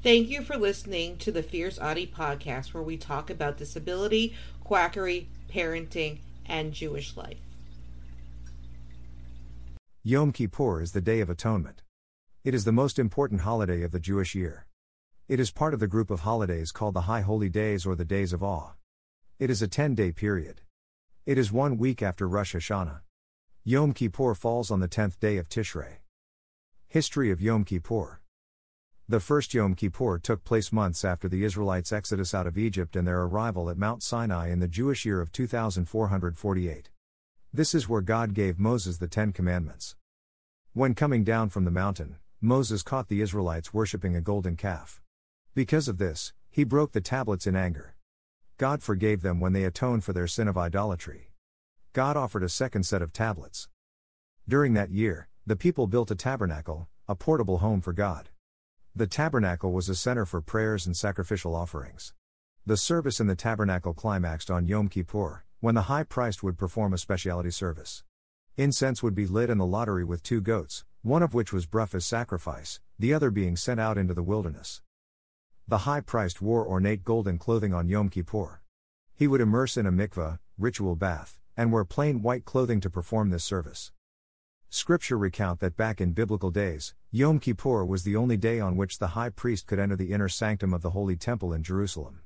Thank you for listening to the Fierce Autie podcast, where we talk about disability, quackery, parenting, and Jewish life. Yom Kippur is the Day of Atonement. It is the most important holiday of the Jewish year. It is part of the group of holidays called the High Holy Days or the Days of Awe. It is a 10 day period. It is one week after Rosh Hashanah. Yom Kippur falls on the 10th day of Tishrei. History of Yom Kippur The first Yom Kippur took place months after the Israelites' exodus out of Egypt and their arrival at Mount Sinai in the Jewish year of 2448. This is where God gave Moses the Ten Commandments. When coming down from the mountain, Moses caught the Israelites worshipping a golden calf. Because of this, he broke the tablets in anger. God forgave them when they atoned for their sin of idolatry. God offered a second set of tablets. During that year, the people built a tabernacle, a portable home for God. The tabernacle was a center for prayers and sacrificial offerings. The service in the tabernacle climaxed on Yom Kippur, when the high priest would perform a specialty service. Incense would be lit in the lottery with two goats, one of which was bruff as sacrifice, the other being sent out into the wilderness. The high priest wore ornate golden clothing on Yom Kippur. He would immerse in a mikveh, ritual bath, and wear plain white clothing to perform this service. Scripture recount that back in biblical days, Yom Kippur was the only day on which the high priest could enter the inner sanctum of the Holy Temple in Jerusalem.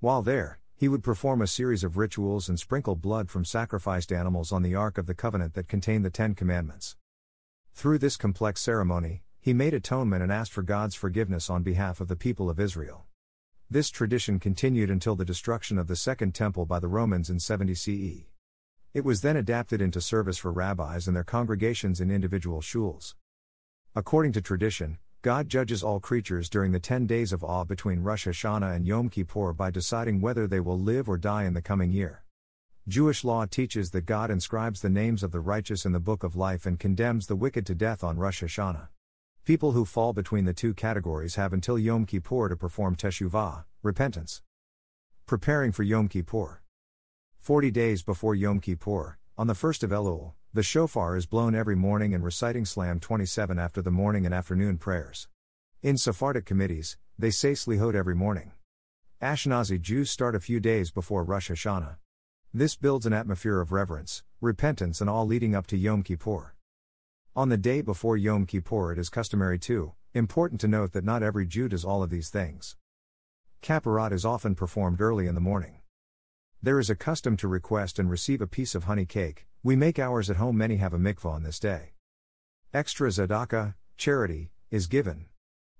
While there, he would perform a series of rituals and sprinkle blood from sacrificed animals on the Ark of the Covenant that contained the Ten Commandments. Through this complex ceremony, he made atonement and asked for God's forgiveness on behalf of the people of Israel. This tradition continued until the destruction of the Second Temple by the Romans in 70 CE. It was then adapted into service for rabbis and their congregations in individual shuls. According to tradition, God judges all creatures during the ten days of awe between Rosh Hashanah and Yom Kippur by deciding whether they will live or die in the coming year. Jewish law teaches that God inscribes the names of the righteous in the book of life and condemns the wicked to death on Rosh Hashanah. People who fall between the two categories have until Yom Kippur to perform teshuvah, repentance. Preparing for Yom Kippur. Forty days before Yom Kippur, on the first of Elul, the shofar is blown every morning and reciting Psalm 27 after the morning and afternoon prayers. In Sephardic committees, they say Slihot every morning. Ashkenazi Jews start a few days before Rosh Hashanah. This builds an atmosphere of reverence, repentance, and all leading up to Yom Kippur. On the day before Yom Kippur, it is customary too, important to note that not every Jew does all of these things. Kapparot is often performed early in the morning. There is a custom to request and receive a piece of honey cake. We make ours at home, many have a mikvah on this day. Extra tzedakah, charity, is given.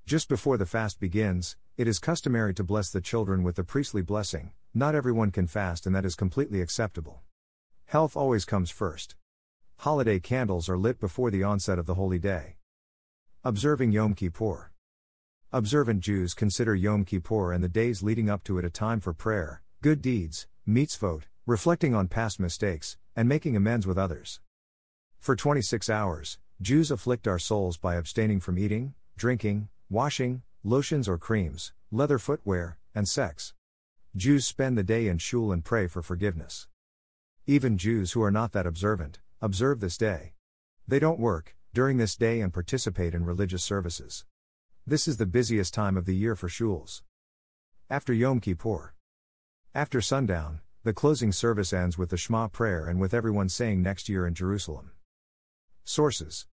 Just before the fast begins, it is customary to bless the children with the priestly blessing. Not everyone can fast, and that is completely acceptable. Health always comes first. Holiday candles are lit before the onset of the holy day. Observing Yom Kippur. Observant Jews consider Yom Kippur and the days leading up to it a time for prayer, good deeds, mitzvot, reflecting on past mistakes, and making amends with others. For 26 hours, Jews afflict our souls by abstaining from eating, drinking, washing, lotions or creams, leather footwear, and sex. Jews spend the day in shul and pray for forgiveness. Even Jews who are not that observant, observe this day. They don't work during this day and participate in religious services. This is the busiest time of the year for shuls. After Yom Kippur, after sundown, the closing service ends with the Shema prayer and with everyone saying next year in Jerusalem. Sources.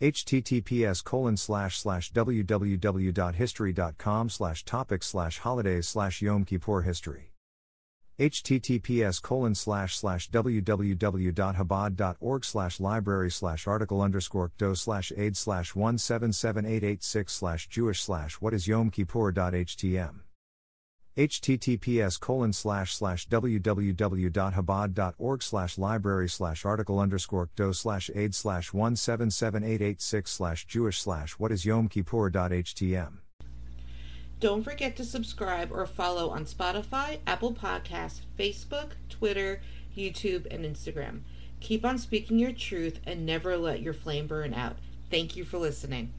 https colon slash slash www.history.com slash topic slash holidays slash Yom Kippur history. https colon slash slash www.chabad.org slash library slash article underscore do slash aid slash 177886 slash jewish slash what is yom kippur.htm https colon slash slash www.chabad.org slash library slash article underscore do slash aid slash 177886 slash jewish slash what is yom kippur.htm Don't forget to subscribe or follow on Spotify, Apple Podcasts, Facebook, Twitter, YouTube, and Instagram. Keep on speaking your truth and never let your flame burn out. Thank you for listening.